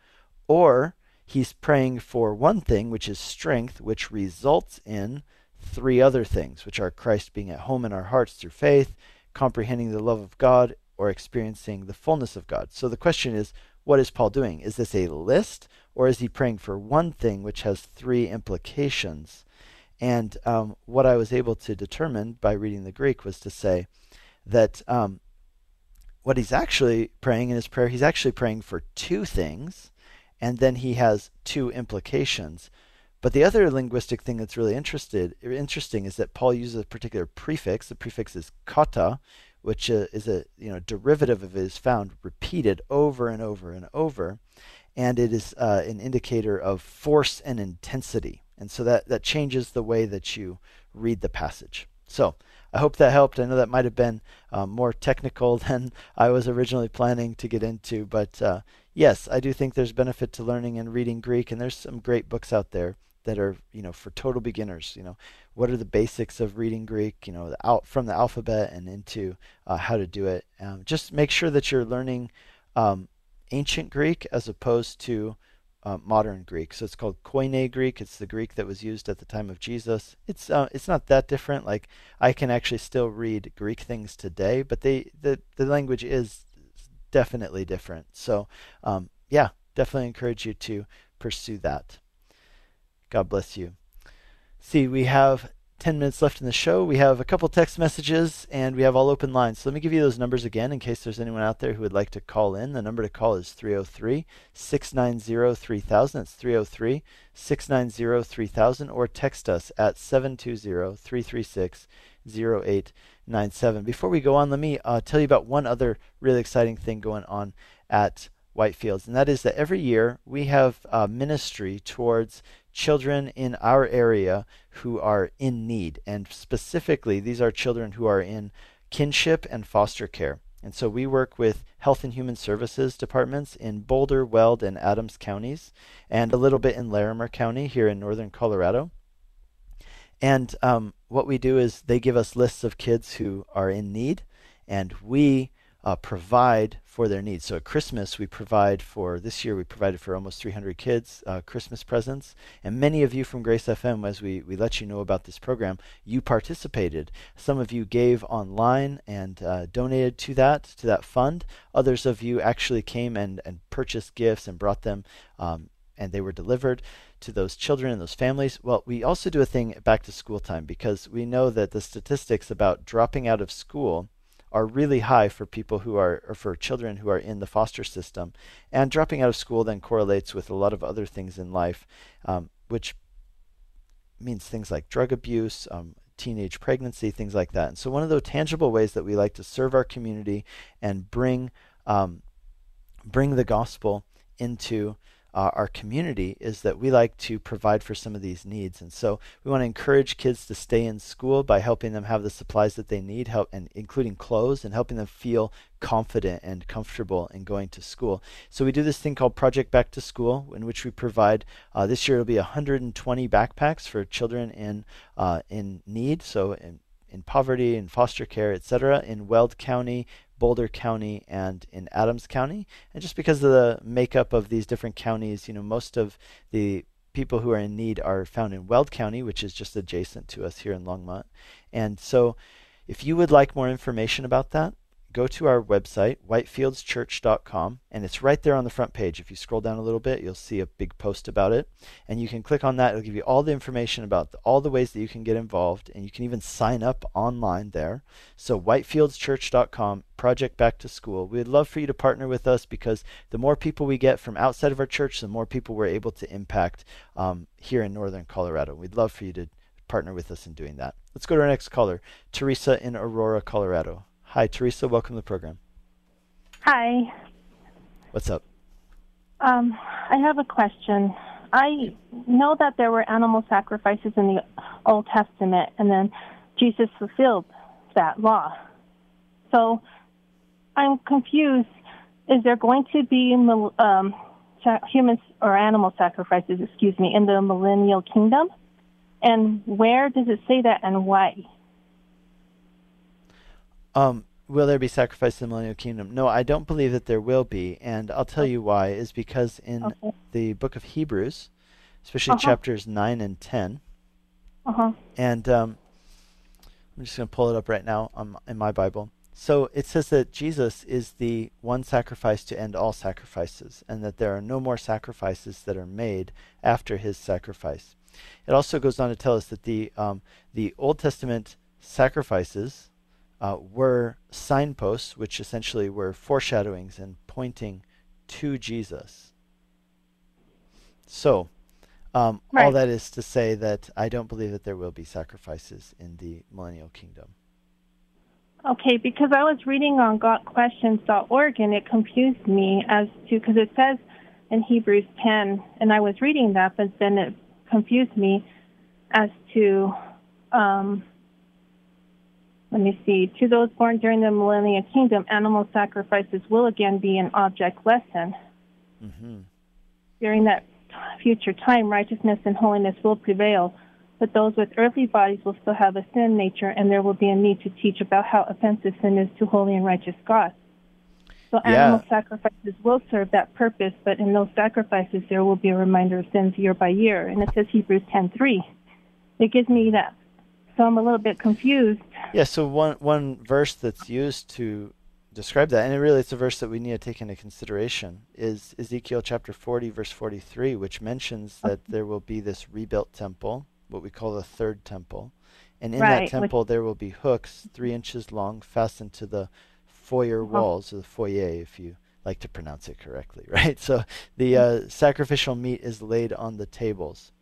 or he's praying for one thing, which is strength, which results in three other things, which are Christ being at home in our hearts through faith, comprehending the love of God, or experiencing the fullness of God. So the question is, what is Paul doing? Is this a list, or is he praying for one thing which has three implications? And um, what I was able to determine by reading the Greek was to say that um, what he's actually praying in his prayer, he's actually praying for two things, and then he has two implications. But the other linguistic thing that's really interested, interesting is that Paul uses a particular prefix. The prefix is kata, which uh, is a you know derivative of it is found repeated over and over and over, and it is uh, an indicator of force and intensity. And so that that changes the way that you read the passage. So I hope that helped. I know that might have been um, more technical than I was originally planning to get into, but uh, yes, I do think there's benefit to learning and reading Greek, and there's some great books out there that are you know for total beginners. You know, what are the basics of reading Greek? You know, the out from the alphabet and into uh, how to do it. Um, just make sure that you're learning um, ancient Greek as opposed to uh, modern Greek. So it's called Koine Greek. It's the Greek that was used at the time of Jesus. It's uh, it's not that different. Like I can actually still read Greek things today, but they the the language is definitely different. So um, yeah, definitely encourage you to pursue that. God bless you. See, we have 10 minutes left in the show. We have a couple text messages and we have all open lines. So let me give you those numbers again in case there's anyone out there who would like to call in. The number to call is 303 690 3000. It's 303 690 3000 or text us at 720 336 0897. Before we go on, let me uh, tell you about one other really exciting thing going on at Whitefields, and that is that every year we have a ministry towards children in our area who are in need. And specifically, these are children who are in kinship and foster care. And so we work with Health and Human Services departments in Boulder, Weld, and Adams counties, and a little bit in Larimer County here in northern Colorado. And um, what we do is they give us lists of kids who are in need, and we uh, provide for their needs. So at Christmas, we provide for this year, we provided for almost 300 kids uh, Christmas presents. And many of you from Grace FM, as we, we let you know about this program, you participated. Some of you gave online and uh, donated to that, to that fund. Others of you actually came and, and purchased gifts and brought them, um, and they were delivered to those children and those families. Well, we also do a thing back to school time because we know that the statistics about dropping out of school are really high for people who are, or for children who are in the foster system. And dropping out of school then correlates with a lot of other things in life, um, which means things like drug abuse, um, teenage pregnancy, things like that. And so, one of the tangible ways that we like to serve our community and bring um, bring the gospel into uh, our community is that we like to provide for some of these needs. And so we want to encourage kids to stay in school by helping them have the supplies that they need, help and including clothes and helping them feel confident and comfortable in going to school. So we do this thing called Project Back to School, in which we provide uh, this year it'll be 120 backpacks for children in uh, in need. So in in poverty, in foster care, etc., in Weld County, Boulder County and in Adams County. And just because of the makeup of these different counties, you know, most of the people who are in need are found in Weld County, which is just adjacent to us here in Longmont. And so if you would like more information about that, go to our website, whitefieldschurch.com, and it's right there on the front page. If you scroll down a little bit, you'll see a big post about it. And you can click on that. It'll give you all the information about the, all the ways that you can get involved, and you can even sign up online there. So, whitefieldschurch.com, Project Back to School. We'd love for you to partner with us because the more people we get from outside of our church, the more people we're able to impact um, here in northern Colorado. We'd love for you to partner with us in doing that. Let's go to our next caller, Teresa in Aurora, Colorado. Hi, Teresa. Welcome to the program. Hi. What's up? Um, I have a question. I know that there were animal sacrifices in the Old Testament, and then Jesus fulfilled that law. So I'm confused. Is there going to be um, human or animal sacrifices, excuse me, in the millennial kingdom? And where does it say that and why? Um, will there be sacrifice in the millennial kingdom? No, I don't believe that there will be, and I'll tell you why. Is because in okay. the book of Hebrews, especially uh-huh. chapters nine and 10 uh-huh. and um, I'm just going to pull it up right now on, in my Bible. So it says that Jesus is the one sacrifice to end all sacrifices, and that there are no more sacrifices that are made after his sacrifice. It also goes on to tell us that the um, the Old Testament sacrifices uh, were signposts, which essentially were foreshadowings and pointing to Jesus. So, um, right. all that is to say that I don't believe that there will be sacrifices in the millennial kingdom. Okay, because I was reading on gotquestions.org and it confused me as to, because it says in Hebrews 10, and I was reading that, but then it confused me as to um, let me see. To those born during the millennial kingdom, animal sacrifices will again be an object lesson. Mm-hmm. During that future time, righteousness and holiness will prevail, but those with earthly bodies will still have a sin nature, and there will be a need to teach about how offensive sin is to holy and righteous God. So animal yeah. sacrifices will serve that purpose, but in those sacrifices there will be a reminder of sins year by year. And it says Hebrews 10:3. It gives me that so I'm a little bit confused. Yeah, so one one verse that's used to describe that, and it really it's a verse that we need to take into consideration, is Ezekiel chapter 40, verse 43, which mentions that okay. there will be this rebuilt temple, what we call the third temple. And in right, that temple, which... there will be hooks three inches long fastened to the foyer uh-huh. walls, or the foyer, if you like to pronounce it correctly, right? So the uh, sacrificial meat is laid on the tables.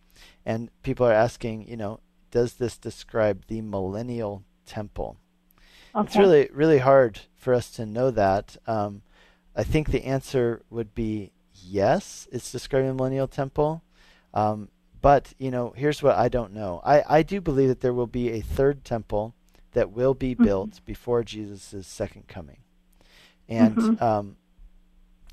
And people are asking, you know, does this describe the millennial temple? Okay. It's really really hard for us to know that. Um, I think the answer would be yes. It's describing the millennial temple. Um, but you know, here's what I don't know. I, I do believe that there will be a third temple that will be mm-hmm. built before Jesus' second coming. and Mhm. um,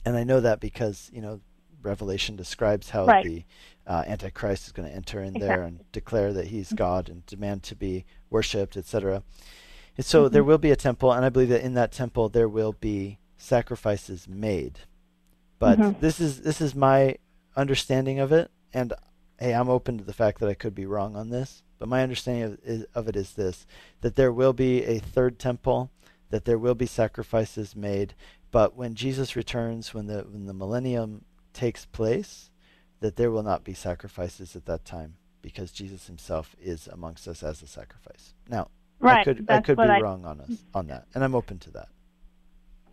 and I know that because you know Revelation describes how Right. the uh, Antichrist is going to enter in there and declare that he's God and demand to be worshipped, etc. And so there Mhm. will be a temple, and I believe that in that temple there will be sacrifices made. But Mhm. this is this is my understanding of it, and hey, I'm open to the fact that I could be wrong on this. But my understanding of, is, of it is this: that there will be a third temple, that there will be sacrifices made, but when Jesus returns, when the when the millennium takes place, that there will not be sacrifices at that time because Jesus himself is amongst us as a sacrifice. Now, I could I could be I- wrong on us on that, and I'm open to that.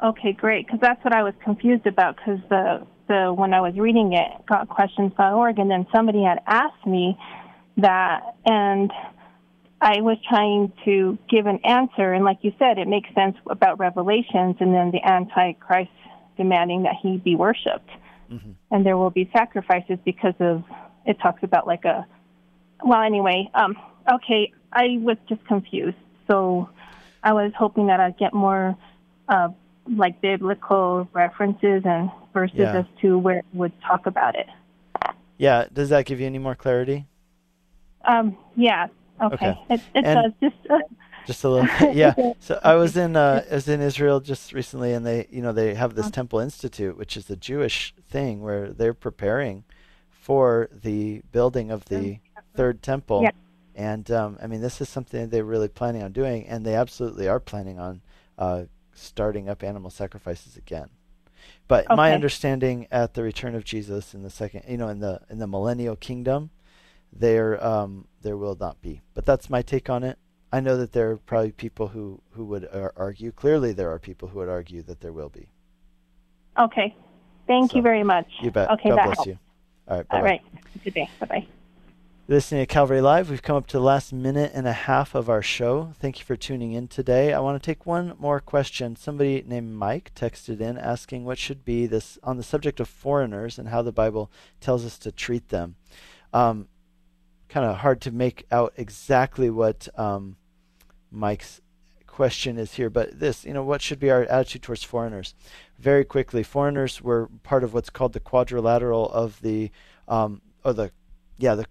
Okay, great. Because that's what I was confused about. Because the the when I was reading it, got questions.org, and then somebody had asked me that, and I was trying to give an answer, and like you said, it makes sense about Revelations, and then the Antichrist demanding that he be worshipped, Mhm. and there will be sacrifices because of it talks about like a. Well, anyway, um, okay, I was just confused, so I was hoping that I'd get more. Uh, like biblical references and verses Yeah. as to where it would talk about it. Yeah, does that give you any more clarity? Um, yeah, okay, Okay. it, it does. Just uh, Just a little bit, yeah. So I was in uh, I was in Israel just recently, and they you know they have this Temple Institute, which is a Jewish thing where they're preparing for the building of the third temple. Yeah. And um, I mean, this is something they're really planning on doing, and they absolutely are planning on uh, starting up animal sacrifices again. But my understanding at the return of Jesus in the second, you know, in the in the millennial kingdom, there um, there will not be. But that's my take on it. I know that there are probably people who who would uh, argue. Clearly, there are people who would argue that there will be. okay. Thank you very much. You bet. Okay, God bless helps. you. All right. All bye-bye. right. Good day. Bye bye. Listening to Calvary Live, we've come up to the last minute and a half of our show. Thank you for tuning in today. I want to take one more question. Somebody named Mike texted in asking what should be this on the subject of foreigners and how the Bible tells us to treat them. Um, kind of hard to make out exactly what um, Mike's question is here, but this, you know, what should be our attitude towards foreigners? Very quickly, foreigners were part of what's called the quadrilateral of the, um, or the, yeah, the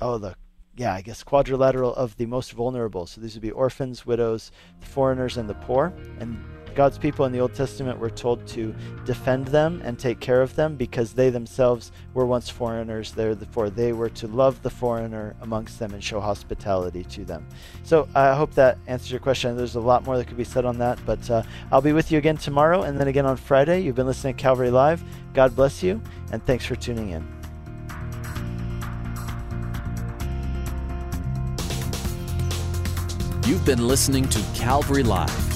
oh the yeah i guess quadrilateral of the most vulnerable so these would be orphans widows foreigners and the poor and god's people in the old testament were told to defend them and take care of them because they themselves were once foreigners therefore they were to love the foreigner amongst them and show hospitality to them. So i hope that answers your question. There's a lot more that could be said on that but uh, i'll be with you again tomorrow and then again on friday. You've been listening to calvary live. God bless you and thanks for tuning in. You've been listening to Calvary Live.